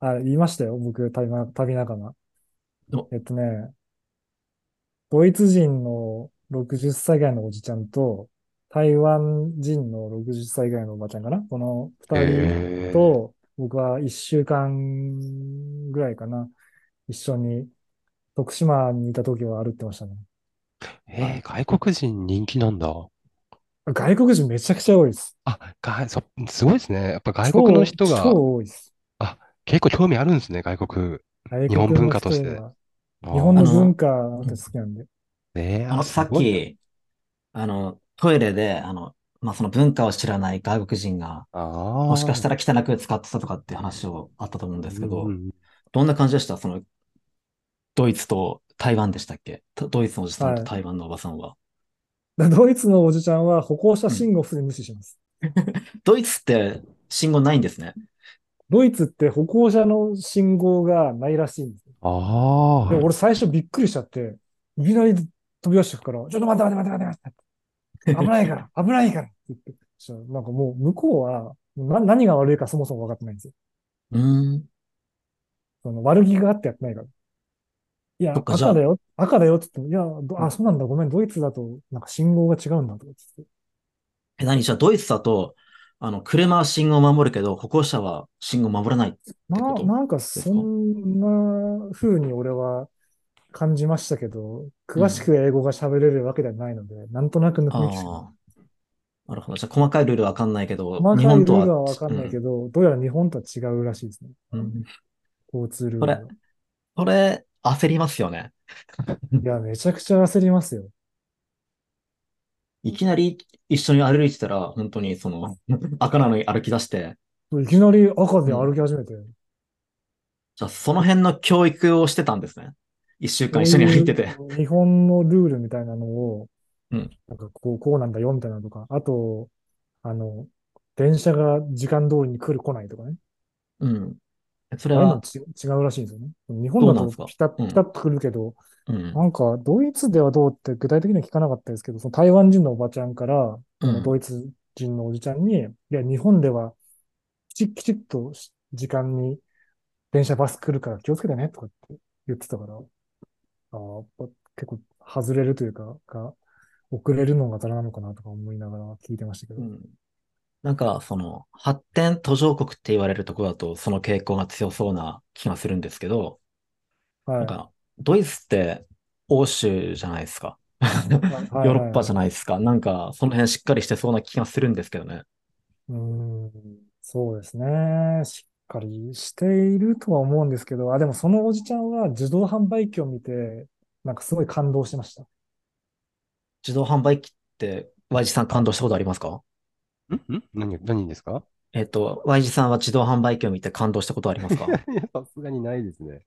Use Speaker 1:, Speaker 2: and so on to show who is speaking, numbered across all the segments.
Speaker 1: あ、言いましたよ。僕、旅な、旅仲間。
Speaker 2: お
Speaker 1: えっとね、ドイツ人の60歳ぐらいのおじちゃんと、台湾人の60歳ぐらいのおばちゃんかなこの
Speaker 3: へ
Speaker 1: 二人
Speaker 3: え。
Speaker 1: と、僕は一週間ぐらいかな。一緒に徳島にいた時は歩ってましたね。
Speaker 3: えー、外国人人気なんだ。
Speaker 1: 外国人めちゃくちゃ多いです。
Speaker 3: あ、が、そ、すごいですね。やっぱ外国の
Speaker 1: 超、超
Speaker 3: 人が、
Speaker 1: 多いです。
Speaker 3: あ、結構興味あるんですね、外国。
Speaker 1: 外
Speaker 3: 日本文化として。
Speaker 1: は、
Speaker 3: あ
Speaker 1: 日本の文化って
Speaker 2: うん
Speaker 1: 好きなんで。
Speaker 3: えー、あ、
Speaker 2: あの、さっ。き、あの、トイレで、あの、まあ、その文化を知らない外国人が、もしかした
Speaker 3: あ
Speaker 2: ら汚く使ってたとかっていう話をあったと思うん
Speaker 3: あ、
Speaker 2: ですけど、
Speaker 3: うんうん。
Speaker 2: どんな感じでした？その、ドイツと台湾でしたっけ？とドイツのおじさんと
Speaker 1: はい。
Speaker 2: 台湾のおばさんは。
Speaker 1: だドイツのおじちゃんは歩行者
Speaker 2: うん。
Speaker 1: 信号を普通に無視します。
Speaker 2: ドイツって信号ないんですね。
Speaker 1: ドイツって歩行者の信号がないらしいんですよ。でも
Speaker 3: あ
Speaker 1: 俺最初びっくりしちゃって、いきなり飛び出してくから、ちょっと待って待って待って待って待って、危ないから、危ないからって言って。なんかもう向こうはな何が悪いかそもそも分かってないんですよ。
Speaker 2: うーん。
Speaker 1: その悪気があってやってないから。いや、赤だよ、赤だよって言っても、いや、どあ、そうなんだ、ごめん、ドイツだとなんか信号が違うんだとか言って。
Speaker 2: え、何？じゃあドイツだと、あの、車は信号を守るけど、歩行者は信号を守らないってこ
Speaker 1: な、
Speaker 2: と
Speaker 1: なんかそんな風に俺は感じましたけど、
Speaker 2: う
Speaker 1: 詳し
Speaker 2: ん。
Speaker 1: く英語が喋れるわけではないので、なんとなくの雰囲気しかない。
Speaker 2: ああ、なるほど。じゃあ、細かいルールはわかんないけど、
Speaker 1: 細かいルー
Speaker 2: 日本とは、
Speaker 1: ルはわか
Speaker 2: うん、
Speaker 1: んないけど、どうやら日本とは違うらしいですね。
Speaker 2: うん。
Speaker 1: 交通ルールが。
Speaker 2: それ、焦りますよね。
Speaker 1: いや、めちゃくちゃ焦りますよ。
Speaker 2: いきなり一緒に歩いてたら、本当にその、赤なのに歩き出して、
Speaker 1: いきなり赤で
Speaker 2: うん。
Speaker 1: 歩き始めて、
Speaker 2: じゃあ、その辺の教育をしてたんですね。一週間一緒に歩い
Speaker 1: い
Speaker 2: てて。
Speaker 1: う日本のルールみたいなのを、
Speaker 2: うん。
Speaker 1: なんかこう、こうなんだよみたいなのとか、あと、あの、電車が時間通りに来る来ないとかね。
Speaker 2: うん。それは、
Speaker 1: 違うらしいんですよね。日本だとピタッ、
Speaker 2: うん。
Speaker 1: ピタッと来るけど、
Speaker 2: うん。
Speaker 1: なんかドイツではどうって具体的には聞かなかったですけど、その台湾人のおばちゃんから、
Speaker 2: う
Speaker 1: そのド
Speaker 2: ん。
Speaker 1: イツ人のおじちゃんに、いや、日本ではきちっきちっとし時間に電車バス来るから気をつけてねとかって言ってたから、あ結構外れるというか、が遅れるのがざらなのかなとか思いながら聞いてましたけど。
Speaker 2: うん。なんか、その、発展途上国って言われるところだと、その傾向が強そうな気がするんですけど、なん
Speaker 1: はい。
Speaker 2: か、ドイツって欧州じゃないですか。
Speaker 1: はい
Speaker 2: ヨ
Speaker 1: はい
Speaker 2: ーロッパじゃ。ないですか。なんか、その辺しっかりしてそうな気がするんですけどね。
Speaker 1: うーん、そうですね。しっかりしているとは思うんですけど、あ、でもそのおじちゃんは自動販売機を見て、なんかすごい感動してました。
Speaker 2: 自動販売機って、Y 字さん感動したことありますか？
Speaker 3: ん？ん？何、何ですか？
Speaker 2: えっと、Y 字さんは自動販売機を見て感動したことありますか？
Speaker 3: さすがにないですね。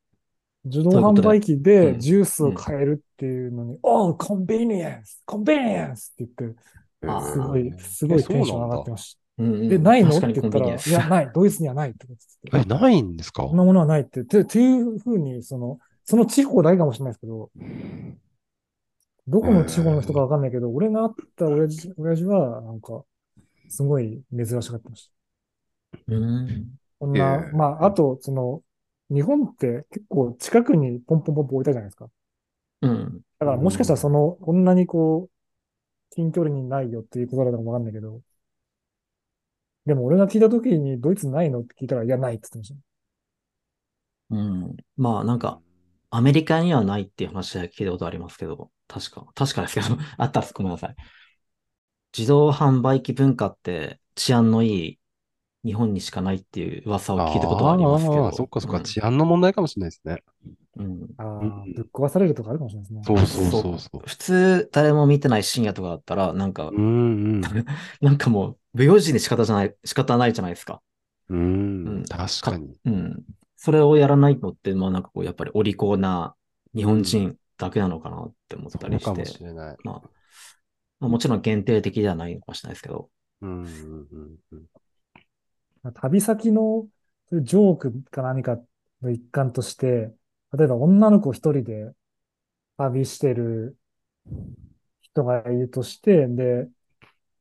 Speaker 1: 自動。販売機
Speaker 2: う
Speaker 1: で
Speaker 2: ん。
Speaker 1: ジュースを
Speaker 2: うん。
Speaker 1: 買えるっていうのに、おう、コンビニエンスコンビニエンスって言って、
Speaker 3: へ
Speaker 1: すごい、
Speaker 3: え。
Speaker 1: す
Speaker 3: え、
Speaker 1: ごいテンション。上がってました。
Speaker 2: うん
Speaker 1: え、
Speaker 2: うん。
Speaker 1: ないの？って言ったら。いや、ない、ドイツにはないって言ってて、
Speaker 3: え、ないんですか？
Speaker 1: そんなものはないって、て、っていうふうに、その、その地方だけかもしれないですけど、ど
Speaker 3: へ
Speaker 1: この地方の人か
Speaker 3: え。
Speaker 1: わかんないけど、俺が会った親父、親父は、なんか、すごい珍しがってました。
Speaker 2: うん。
Speaker 3: へ
Speaker 1: こんな、
Speaker 3: え。
Speaker 1: まあ、あと、その、日本って結構近くにポンポンポンポン置いたじゃないですか。
Speaker 2: うん。
Speaker 1: だ
Speaker 3: う
Speaker 1: からもしかしたらそ
Speaker 3: ん。
Speaker 1: の、こんなにこう、近距離にないよっていうことだったかもわかんないけど、でも俺が聞いた時にドイツないのって聞いたら、いや、ないって言ってまし
Speaker 2: うん。まあ、なんか、
Speaker 3: うん
Speaker 2: アメリカにはないっていう話は聞いたことありますけど、確か、確かですけど、あったっす。ごめんなさい。自動販売機文化って治安のいい日本にしかないっていう噂を聞いたことはありますけ
Speaker 3: ああ、そっ
Speaker 2: ど、
Speaker 3: かそっか。
Speaker 2: うん。
Speaker 3: 治安の問題かもしれないですね。
Speaker 2: うん。
Speaker 1: ああ、ぶっ
Speaker 3: ん。
Speaker 1: 壊されるとかあるかもしれないですね。
Speaker 3: そうそう
Speaker 2: そう。
Speaker 3: そうそう。
Speaker 2: 普通、誰も見てない深夜とかだったら、なんか、
Speaker 3: うんうん。
Speaker 2: なんかもう、不用心で仕方じゃない、仕方ないじゃないですか。
Speaker 3: う。
Speaker 2: うんん。
Speaker 3: 確
Speaker 2: か、
Speaker 3: かに。
Speaker 2: うん。それをやらないのって、まあなんかこう、やっぱりお利口な日
Speaker 3: うん。
Speaker 2: 本人だけなのかなって思った
Speaker 3: そうかも
Speaker 2: りして、
Speaker 3: しれない。
Speaker 2: まあ、まあもちろん限定的ではないのかもしれないですけど、
Speaker 3: うんうんうんうん。
Speaker 1: 旅先のジョークか何かの一環として、例えば女の子一人で旅してる人がいるとして、で、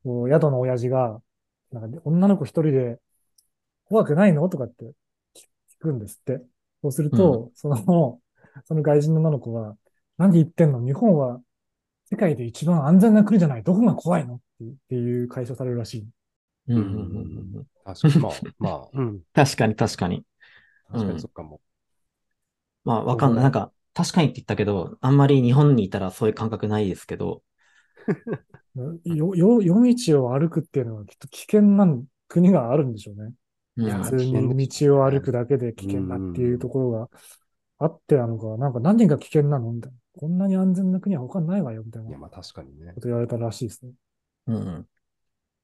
Speaker 1: こう宿の親父が、なんか女の子一人で怖くないの？とかって聞くんですって。そうすると、その、その外人の女の子は、何言ってんの？日本は世界で一番安全な国じゃない。どこが怖いの？っていうっていう解消されるらしい。
Speaker 2: うんうんうんうん
Speaker 3: 確かに。まあ、まあ、うん。
Speaker 2: 確かに確かに。
Speaker 3: 確かにそっかも。
Speaker 2: まあわかんない。なんか、確かにって言ったけど、あんまり日本にいたらそういう感覚ないですけど、
Speaker 1: よ、よ、夜道を歩くっていうのはきっと危険な国があるんでしょうね。
Speaker 2: うん
Speaker 3: いや
Speaker 1: 普通に道を歩くだけで危険だっていうところがあってなのか、なんか何が危険なのみたいな。こんなに安全な国は他にないわよ、みたいない
Speaker 3: や、まあ確かにね
Speaker 1: こ。と言われたらしいですね。
Speaker 2: うんうん。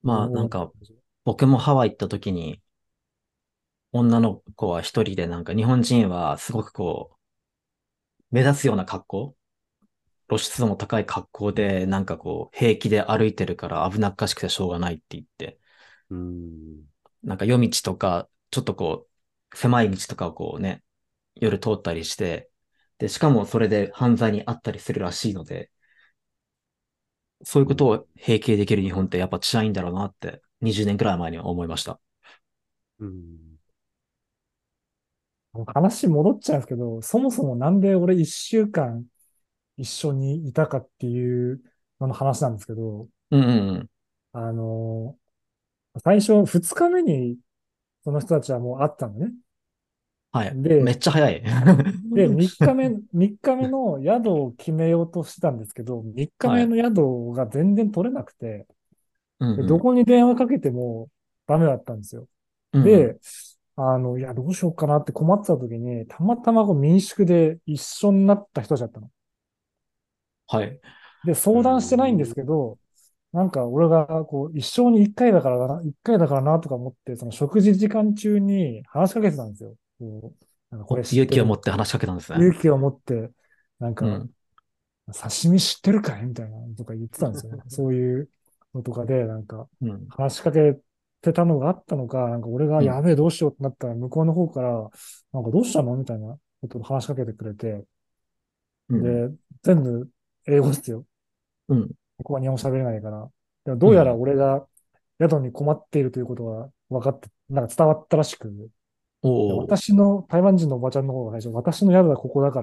Speaker 2: まあなんか、僕もハワイ行った時に、女の子は一人でなんか日本人はすごくこう、目立つような格好露出度も高い格好でなんかこう平気で歩いてるから危なっかしくてしょうがないって言って、
Speaker 3: うん。
Speaker 2: なんか夜道とか、ちょっとこう、狭い道とかをこうね、夜通ったりして、で、しかもそれで犯罪にあったりするらしいので、そういうことを平気でできる日本ってやっぱ治安いいんだろうなって、20年くらい前には思いました。
Speaker 3: うん。
Speaker 1: 話戻っちゃうんですけど、そもそもなんで俺一週間一緒にいたかっていうのの話なんですけど、
Speaker 2: うんうんうん。
Speaker 1: あの、最初二日目にその人たちはもう会ったのね。
Speaker 2: はい。
Speaker 1: で
Speaker 2: めっちゃ早い。
Speaker 1: で、3日目、三日目の宿を決めようとしてたんですけど、3日目の宿が全然取れなくて、
Speaker 2: うんうん
Speaker 1: でどこに電話かけてもダメだったんですよ。で、あの、いや、どうしようかなって困ってた時に、たまたまこう民宿で一緒になった人たちだったの。
Speaker 2: はい。
Speaker 1: で、相談してないんですけど、なんか俺がこう一生に一回だからな、一回だからなとか思って、その食事時間中に話しかけてたんですよ。こうなんかこれ
Speaker 2: 勇気を持って話しかけたんですね。
Speaker 1: 勇気を持って、なんか、
Speaker 2: うん
Speaker 1: 刺身知ってるかいみたいなのとか言ってたんですよね。そういうのとかで、なんか、
Speaker 2: うん。
Speaker 1: 話しかけてたのがあったのか、なんか俺が
Speaker 2: うん
Speaker 1: やべえどうしようってなったら、向こうの方から、なんかどうしたのみたいなことを話しかけてくれて、
Speaker 2: うん。
Speaker 1: で、全部英語ですよ。
Speaker 2: うん。
Speaker 1: ここは日本語喋れないから。でもどうやら俺が宿に困っているということが分かって、なんか伝わったらしく。私の台湾人のおばちゃんの方が最初、私の宿はここだか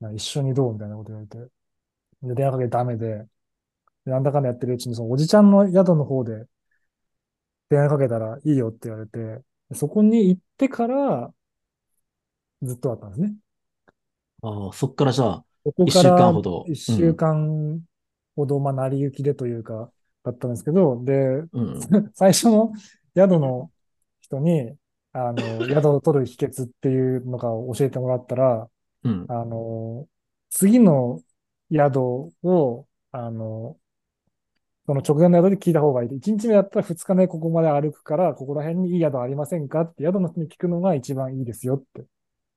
Speaker 1: ら、一緒にどうみたいなこと言われて。で、電話かけてダメで、でなんだかんだやってるうちに、そのおじちゃんの宿の方で電話かけたらいいよって言われて、でそこに行ってから、ずっとだったんですね。
Speaker 2: ああ、そっからじゃあ、
Speaker 1: そこか
Speaker 2: 一週間
Speaker 1: ら
Speaker 2: ほど
Speaker 1: 一週間ほど、まあ、成り行きでというか、だったんですけど、で、
Speaker 2: うん。
Speaker 1: 最初の宿の人に、あの、宿を取る秘訣っていうのが教えてもらったら、
Speaker 2: うん。
Speaker 1: あの、次の宿を、あの、その直前の宿で聞いた方がいい。1日目だったら2日目ここまで歩くから、ここら辺にいい宿ありませんかって宿の人に聞くのが一番いいですよって。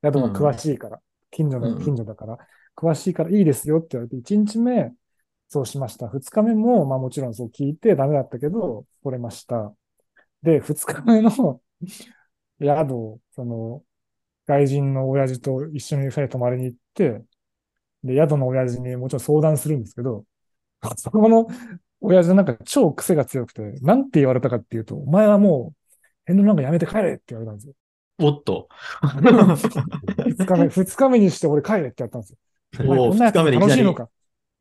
Speaker 1: 宿が詳しいから。近所の、
Speaker 2: うん
Speaker 1: 近所だから。詳しいからいいですよって言われて、1日目そうしました。2日目も、まあもちろんそう聞いてダメだったけど、取れました。で、2日目の宿を、その、外人の親父と一緒に二人泊まりに行って、で、宿の親父にもちろん相談するんですけど、そこの親父なんか超癖が強くて、なんて言われたかっていうと、お前はもう、返納なんかやめて帰れって言われたんですよ。
Speaker 2: おっと。
Speaker 1: 二日目、二日目にして俺帰れって言ったんですよ。お前こんな。楽しいのか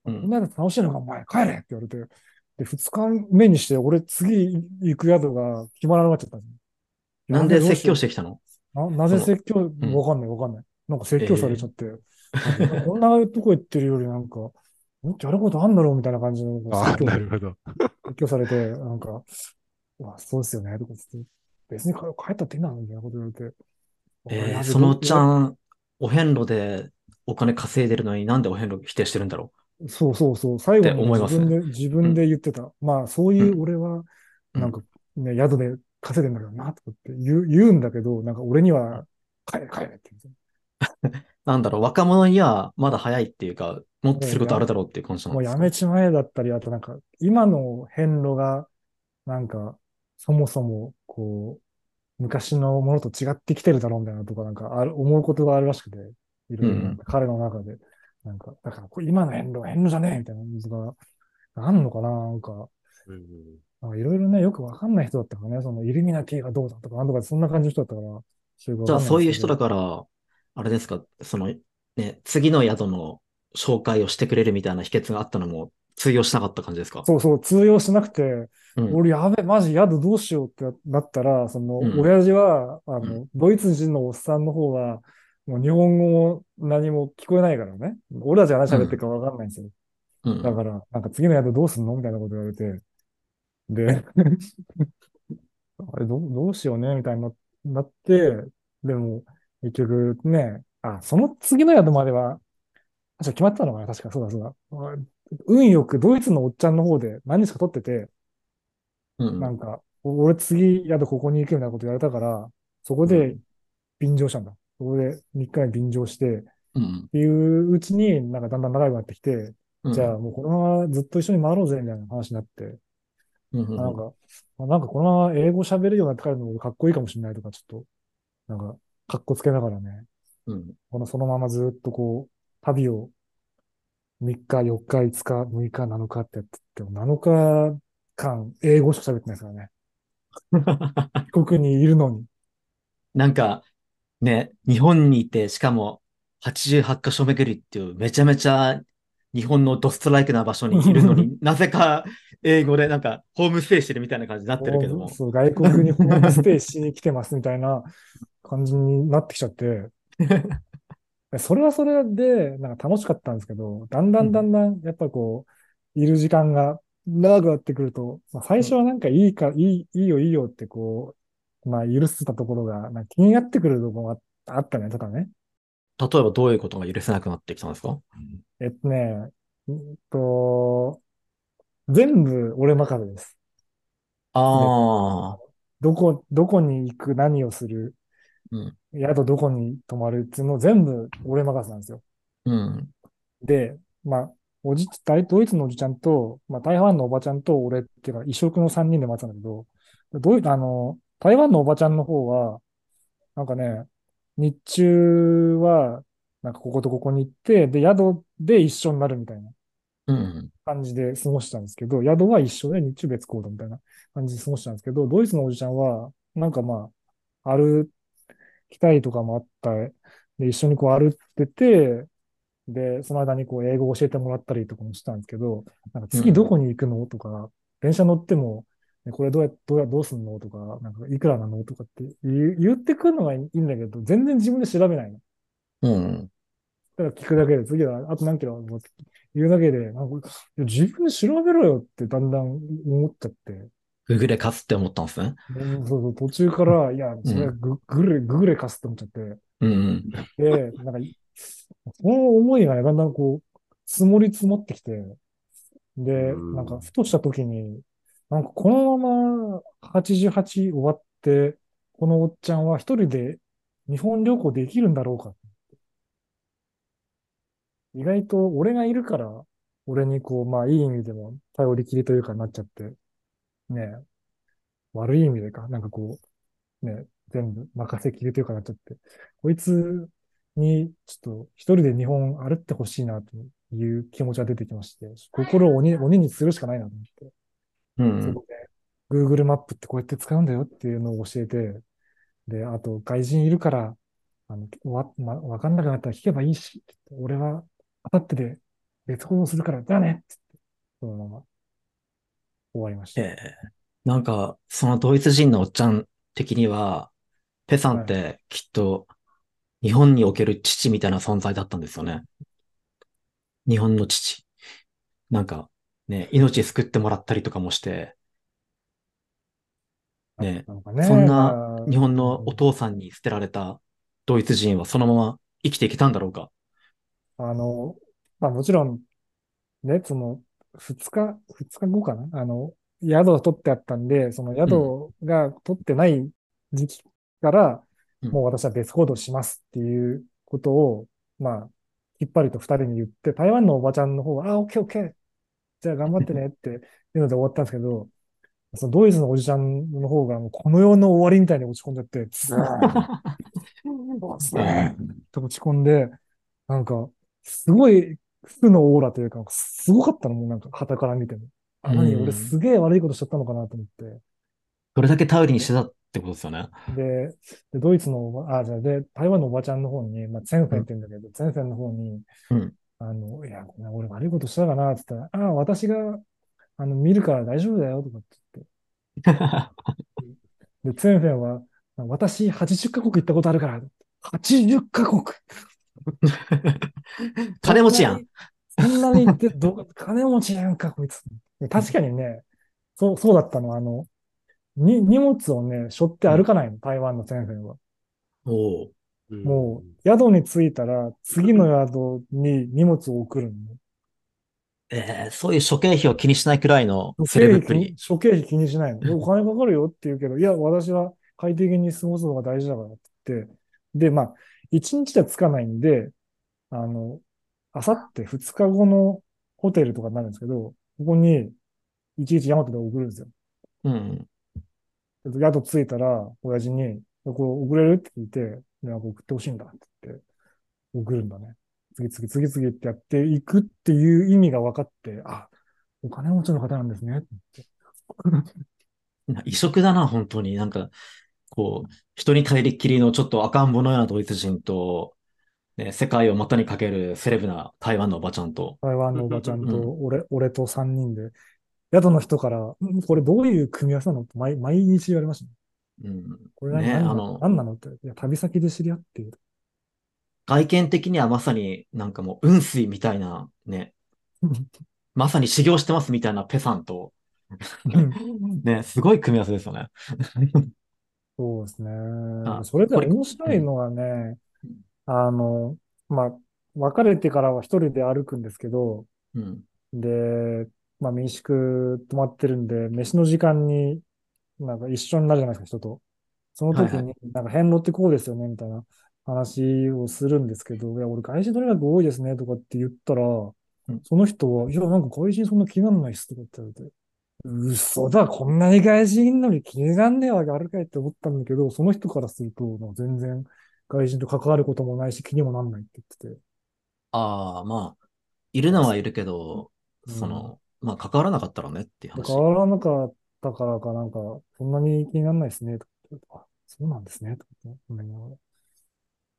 Speaker 2: うん。
Speaker 1: こんなやつ楽しいのかお前帰れって言われて。で、二日目にして俺次行く宿が決まらなくなっちゃったんですよ。
Speaker 2: なんで説教
Speaker 1: し
Speaker 2: してきたの
Speaker 1: な、なぜ説教、
Speaker 2: ん
Speaker 1: わかんないわかんない。なんか説教されちゃって、こんなとこ行ってるよりなんか、もっとやることあんだろうみたいな感じの
Speaker 3: あなるほど。
Speaker 1: 説教されて、なんか、うわ、そうですよね、とかつって、別に帰帰ったっていいな、みたいなこと言われて。
Speaker 2: えーそのおっちゃ
Speaker 1: ん。
Speaker 2: ん、お遍路でお金稼いでるのになんでお遍路否定してるんだろ
Speaker 1: そうそうそう、最後に自分で、自分で言ってた。まあ、そういう俺は、
Speaker 2: うん
Speaker 1: なんか、ね、宿で稼いでんだけどな、とかって言う、言うんだけど、なんか俺には、帰れ、帰れって言うんですよ
Speaker 2: う。なんだろう、若者にはまだ早いっていうか、もっとすることあるだろうっていう感じなんですか？
Speaker 1: もうやめちまえだったり、あとなんか、今の遍路が、なんか、そもそも、こう、昔のものと違ってきてるだろうみたいなとか、なんかある、思うことがあるらしくて、いろいろ彼の中で、なんか、だからこれ今の遍路は遍路じゃねえみたいなのが、あんのかななんか、
Speaker 3: うん
Speaker 1: なんかいろいろね、よくわかんない人だったからね、そのイルミナティがどうだとか、なんとかそんな感じの人だったから、
Speaker 2: じゃあそういう人だ
Speaker 1: か
Speaker 2: から、あれですか、その、ね、次の宿の紹介をしてくれるみたいな秘訣があったのも通用しなかった感じですか？
Speaker 1: そうそう、通用しなくて、
Speaker 2: うん。
Speaker 1: 俺やべ、マジ宿どうしようってなったら、その、
Speaker 2: うん
Speaker 1: 親父は、あ
Speaker 2: う
Speaker 1: の、ドイツ人のおっさんの方は、もう日本語も何も聞こえないからね。俺たちが何喋ってるかわかんないんですよ。
Speaker 2: うん。
Speaker 1: だから、なんか次の宿どうすんのみたいなこと言われて。で、あれどう、どうしようねみたいにななって、でも、結局ね、あ、その次の宿までは、確か決まってたのかな確か、そうだそうだ。あ運よくドイツのおっちゃんの方で何日か取ってて、
Speaker 2: うん。
Speaker 1: なんか、お俺次宿ここに行くみたいなこと言われたから、そこで便乗したんだ。そこで3日目便乗して、
Speaker 2: うん
Speaker 1: っていううちになんかだんだん仲良くなってきて、
Speaker 2: うん。
Speaker 1: じゃあもうこのままずっと一緒に回ろうぜみたいな話になって、
Speaker 2: うん
Speaker 1: なんか、あなんかこのまま英語喋れるようになってからのかっこいいかもしれないとか、ちょっと、なんか、かっこつけながらね、
Speaker 2: うん。
Speaker 1: このそのままずっとこう、旅を3日、4日、5日、6日、7日ってやってて、7日間英語しか喋ってないですからね。帰国にいるのに。
Speaker 2: なんか、ね、日本にいて、しかも88カ所巡りっていうめちゃめちゃ日本のドストライクな場所にいるのに、なぜか英語でなんかホームステイしてるみたいな感じになってるけども。
Speaker 1: そう、外国にホームステイしに来てますみたいな感じになってきちゃって、それはそれで、なんか楽しかったんですけど、だんだんだんだん、やっぱこう、いる時間が長くなってくると、まあ、最初はなんかいいか、いい、いいよいいよってこう、まあ許してたところが、なんか気になってくるところがあったね、とかね。
Speaker 2: 例えばどういうことが許せなくなってきたんですか？
Speaker 1: えっとね、うんと、全部俺任せです。
Speaker 2: ああ、
Speaker 1: どこ、どこに行く、何をする、
Speaker 2: うん、
Speaker 1: 宿どこに泊まるっていうの全部俺任せなんですよ。
Speaker 2: うん、
Speaker 1: で、まあ、おじ、大ドイツのおじちゃんと、まあ、台湾のおばちゃんと俺っていうか、異色の3人で待ってたんだけど、ドイあの、台湾のおばちゃんの方は、なんかね、日中は、なんかこことここに行って、で、宿で一緒になるみたいな
Speaker 2: うん、
Speaker 1: 感じで過ごしたんですけど、宿は一緒で日中別行動みたいな感じで過ごしたんですけど、ドイツのおじちゃんは、なんかまあ、歩きたいとかもあった、で、一緒にこう歩ってて、で、その間にこう英語を教えてもらったりとかもしたんですけど、なんか次どこに行くのとか、電車乗っても、ねこれどうや、どうや、どうすんの？とか、なんかいくらなの？とかって言ってくるのがいいんだけど、全然自分で調べないの。
Speaker 2: うん。
Speaker 1: だから聞くだけで、次はあと何キロ？も言うだけで、なんか自分で調べろよってだんだん思っちゃって。
Speaker 2: ググレカスって思ったんですね。
Speaker 1: うんそうそう、途中から、いや、それはググレ、ググレかすって思っちゃって。
Speaker 2: うん、
Speaker 1: で、なんか、その思いがね、だんだんこう、積もり積もってきて、で、
Speaker 3: うん
Speaker 1: なんか、ふとした時に、なんかこのまま88終わって、このおっちゃんは一人で日本旅行できるんだろうか。意外と俺がいるから、俺にこう、まあいい意味でも頼りきりというかなっちゃって、ね、悪い意味でか、なんかこう、ね、全部任せきりというかなっちゃって、こいつにちょっと一人で日本歩ってほしいなという気持ちが出てきまして、心を鬼鬼にするしかないなと思って。
Speaker 2: うん。
Speaker 1: そこで、Google マップってこうやって使うんだよっていうのを教えて、で、あと、外人いるから、あの、わ、ま、わかんなくなったら聞けばいいし、俺は、あさってで別行動するから、じゃあねっつって、そのまま、終わりました。
Speaker 2: ええなんか、そのドイツ人のおっちゃん的には、ペさんってきっと日本における父みたいな存在だったんですよね。日本の父。なんか、ね、命救ってもらったりとかもして、ね、
Speaker 1: ね、
Speaker 2: そんな
Speaker 1: まあ
Speaker 2: 日本のお父さんに捨てられたドイツ人はそのまま生きていけたんだろうか。
Speaker 1: あの、まあもちろん、ね、その、二日、二日後かな？あの、宿を取ってあったんで、その宿が取ってない時期から、
Speaker 2: うん。
Speaker 1: もう私は別行動しますっていうことを、まあ、きっぱりと二人に言って、台湾のおばちゃんの方は、あ、オッケーオッケー。じゃあ頑張ってね っていうので終わったんですけど、そのドイツのおじちゃんの方がこの世の終わりみたいに落ち込んじゃって、ズー。ンズーンと落ち込んで、なんか、すごい負のオーラというか、すごかったのもん、なんか、旗から見ても。あ、何
Speaker 2: うん
Speaker 1: 俺すげえ悪いことしちゃったのかなと思って。
Speaker 2: どれだけ頼りにしてたっってことですよね。
Speaker 1: で、でドイツのあ、じゃあで、台湾のおばちゃんの方に、まあ、ツェンフェンって言うんだけど、ツェンフェンの方に、
Speaker 2: うん。
Speaker 1: あの、いや、ごめん俺悪いことしたかなって言ったら、ああ、私が、あの、見るから大丈夫だよ、とかって言って。で、ツェンフェンは、私80カ国行ったことあるから、80カ国
Speaker 2: 金持ちやん。
Speaker 1: そんなに言って、ど、金持ちやんか、こいつ。確かにね、そう、そうだったの。あの、に、荷物をね、背負って歩かないの、台湾のツェンフェンは。
Speaker 2: おお。
Speaker 1: もう、宿に着いたら、次の宿に荷物を送るの。
Speaker 2: えー、そういう諸経費を気にしないくらいのセレブっぷり。
Speaker 1: 諸経費気にしないの。お金かかるよって言うけど、いや、私は快適に過ごすのが大事だからって言って、で、まあ、一日じゃつかないんで、あの、あさって二日後のホテルとかになるんですけど、ここに、いちいちヤマトで送るんですよ。
Speaker 2: うん。
Speaker 1: で宿着いたら、親父に、これ送れるって聞いて、送ってほしいんだって言って、送るんだね。次々、次々ってやっていくっていう意味が分かって、あ、お金持ちの方なんですね
Speaker 2: 異色だな、本当に。なんか、こう、人に頼りっきりのちょっと赤ん坊のようなドイツ人と、ね、世界を股にかけるセレブな台湾のおばちゃんと。
Speaker 1: 台湾のおばちゃんと
Speaker 2: う
Speaker 1: 俺、俺と3人で、宿の人から、んこれどういう組み合わせなの？って毎毎日言われましたね。
Speaker 2: うん。
Speaker 1: これ何,、
Speaker 2: ね
Speaker 1: 何な
Speaker 2: あの
Speaker 1: 何なの？って。いや、旅先で知り合っている。
Speaker 2: 外見的にはまさになんかもう雲水みたいなね、まさに修行してますみたいなペさんと、ね、すごい組み合わせですよね。
Speaker 1: そうですね。
Speaker 2: あ
Speaker 1: それで
Speaker 2: これ
Speaker 1: 面白いのがね
Speaker 2: うん、
Speaker 1: あの、まあ、別れてからは一人で歩くんですけど、
Speaker 2: うん。
Speaker 1: で、まあ民宿泊まってるんで、飯の時間になんか一緒になるじゃないですか、人と。その時
Speaker 2: はい
Speaker 1: に、なんか遍路ってこうですよね、みたいな話をするんですけど、いや、俺外人とにかく多いですね、とかって言ったら、
Speaker 2: ん
Speaker 1: その人は、いや、なんか外人そんな気になんないっす、とかって言われて、嘘だ、こんなに外人いんのに気になんねえわけあるかいって思ったんだけど、その人からすると、全然外人と関わることもないし、気にもなんないって言ってて。
Speaker 2: ああ、まあ、いるのはいるけど、
Speaker 1: うん
Speaker 2: その、まあ、関わらなかったらねっていう話。
Speaker 1: 変わらなかったからかなんか、そんなに気にならないですね、とかあ、そうなんですね、とか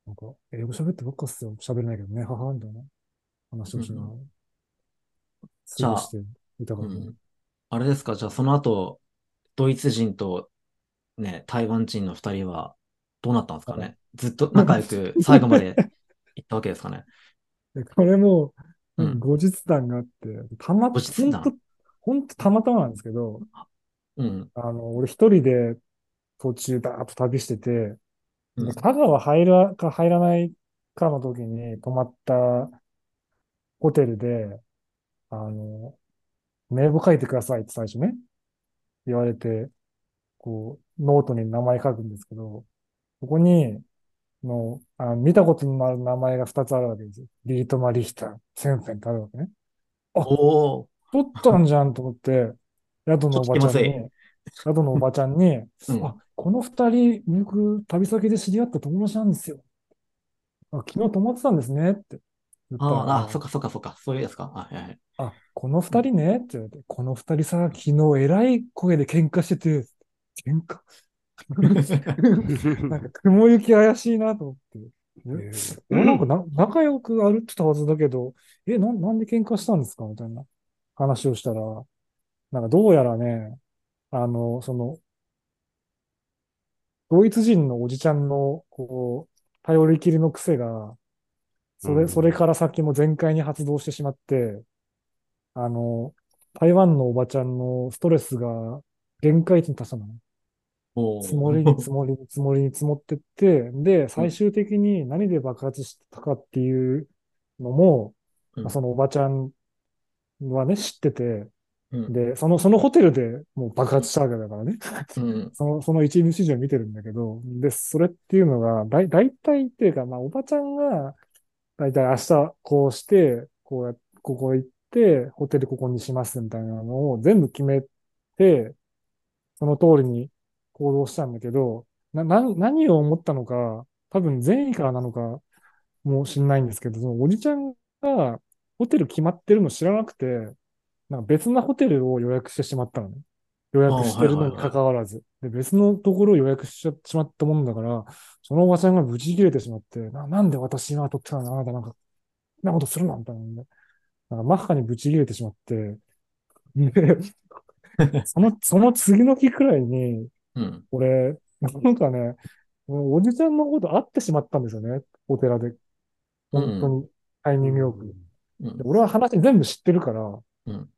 Speaker 1: なんか、英語喋ってばっかっすよ。喋れないけどね、母みたいな話をしながら。過ごしていたからね。
Speaker 2: うんあれですか、じゃあその後、ドイツ人とね、台湾人の二人はどうなったんですかね？ずっと仲良く 最後まで行ったわけですかね？
Speaker 1: で これも、
Speaker 2: うん
Speaker 1: 後日談があって、たま、
Speaker 2: 後日談？
Speaker 1: ほんと、ほんとたまたまなんですけど、
Speaker 2: うん。
Speaker 1: あの、俺一人で途中だーっと旅してて、
Speaker 2: うん
Speaker 1: 香川入らか入らないかの時に泊まったホテルで、あの、名簿書いてくださいって最初ね、言われて、こう、ノートに名前書くんですけど、そこに、の、あ見たことのある名前が2つあるわけですよ。リートマ・リヒター、センフェンってあるわけね。
Speaker 2: おー、
Speaker 1: 取ったんじゃんと思って、宿のおばちゃんに、宿のおばちゃんに、
Speaker 2: うん
Speaker 1: あ、この二人、僕、旅先で知り合った友達なんですよ。あ、昨日泊まってたんですねって言ったら、
Speaker 2: あーあ、そっかそっかそっか、そういうやつか。あはいはい。
Speaker 1: あ、この二人ね？って言われて、この二人さ、昨日えらい声で喧嘩してて、喧嘩？なんか雲行き怪しいなと思って。え？俺なんかな仲良く歩ってたはずだけど、え、な、なんで喧嘩したんですか？みたいな話をしたら、なんかどうやらね、あの、その、ドイツ人のおじちゃんの、こう、頼りきりの癖が、それ、
Speaker 3: うん。
Speaker 1: それから先も全開に発動してしまって、あの、台湾のおばちゃんのストレスが限界値に達したのね。積もりに積もりに積もりに積もってって、で、最終的に何で爆発したかっていうのも、そのおばちゃんはね、知ってて、
Speaker 2: うん
Speaker 1: で、その、そのホテルでもう爆発したわけだからね。
Speaker 2: うん。
Speaker 1: その、その一部始終を見てるんだけど、で、それっていうのが、だい、大体っていうか、まあ、おばちゃんが、大体明日こうして、こうや、ここ行って、ホテルここにしますみたいなのを全部決めて、その通りに行動したんだけど、な、な、何を思ったのか、多分善意からなのかもしんないんですけど、そのおじちゃんがホテル決まってるの知らなくて、なんか別なホテルを予約してしまったのね。予約してるのに関わらず。で、別のところを予約しちゃってしまったもんだから、そのおばちゃんがブチ切れてしまって、な、なんで私が取ってたのあなたなんか、なことするのみたいな。なんかマッハにブチ切れてしまって、で、その、その次の日くらいに、
Speaker 2: うん。
Speaker 1: 俺、なんかね、おじちゃんのこと会ってしまったんですよね。お寺で。本当にタイミングよく。
Speaker 2: うん
Speaker 1: で。俺は話全部知ってるから、
Speaker 2: うん。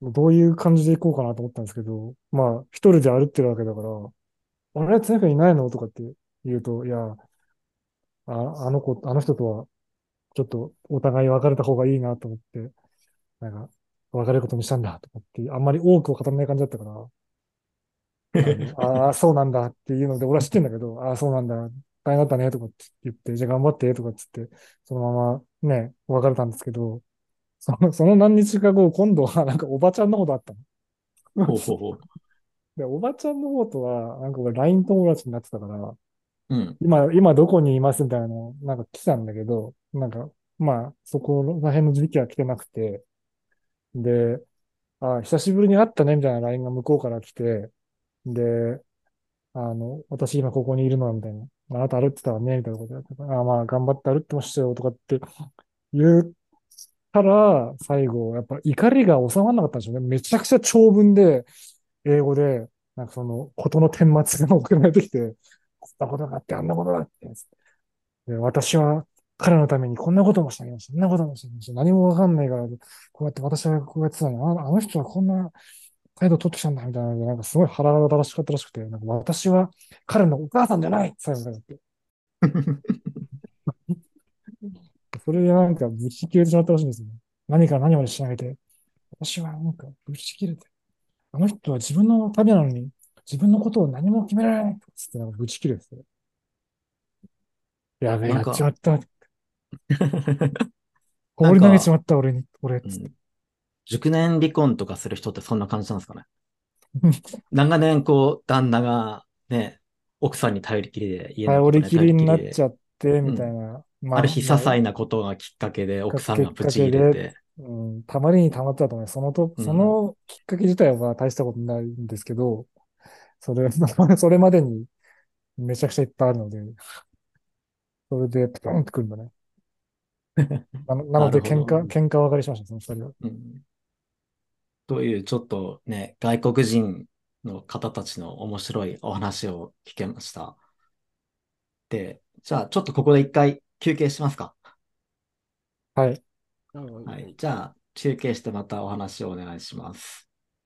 Speaker 1: どういう感じで行こうかなと思ったんですけど、まあ、一人で歩ってるわけだから、あれ、つねいないの？とかって言うと、いや、あ、あの子、あの人とは、ちょっとお互い別れた方がいいなと思って、なんか、別れることにしたんだとかって、あんまり多くを語らない感じだったから、あの ああ、そうなんだっていうので、俺は知ってんだけど、ああ、そうなんだ、大変だったねとかって言って、じゃあ頑張ってとかっつって、そのままね、別れたんですけど、その、その何日か後、今度はなんかおばちゃんのことあったの。
Speaker 2: ほうほうほう。
Speaker 1: で、おばちゃんの方とは、なんか俺 LINE 友達になってたから、
Speaker 2: うん。
Speaker 1: 今、今どこにいますみたいなの、なんか来たんだけど、なんか、まあ、そこら辺の時期は来てなくて、で、あ、久しぶりに会ったね、みたいな LINE が向こうから来て、で、あの、私今ここにいるの、みたいな。あなた歩ってたわね、みたいなことやってた。あ、まあ、頑張って歩ってましたよ、とかって。言ったら、最後、やっぱ怒りが収まらなかったんでしょうね。めちゃくちゃ長文で、英語で、なんかその、ことの顛末が送られてきて、こんなことがあって、あんなことがあって、で、私は彼のためにこんなこともしてあげました。そんなこともしてあげました。何もわかんないから、こうやって私はこうやってたのに、ああの人はこんな態度取ってきたんだ、みたいなので、なんかすごい腹が正しかったらしくて、なんか私は彼のお母さんじゃない最後まって。それでなんかぶち切れてしまったらしいんですよね。何から何まで仕上げて、私はなんかぶち切れて、あの人は自分の旅なのに、自分のことを何も決められないとかつってなんかぶち切れてて。やべえ、やっちまった。放り投げちまった、俺に、俺、つって。
Speaker 2: 熟年離婚とかする人ってそんな感じなんですかね？長年こう、旦那がね、奥さんに頼りきりで、家の
Speaker 1: 頼りきりになっ
Speaker 2: で
Speaker 1: ちゃって、みたいな。ま
Speaker 2: ある日、些
Speaker 1: まあ
Speaker 2: 細なことがきっかけで奥さんがプチ入れて、
Speaker 1: うん、たまりにたまってたと思う。そのと、
Speaker 2: うん
Speaker 1: そのきっかけ自体は大したことないんですけど、それ、それまでにめちゃくちゃいっぱいあるので、それでプトンってくるんだね。なの なので、喧嘩、喧嘩別れしました、その二人は。
Speaker 2: うんというちょっとね、外国人の方たちの面白いお話を聞けました。で、じゃあちょっとここで一回休憩しますか。
Speaker 1: はい。
Speaker 2: はい。じゃあ休憩してまたお話をお願いします。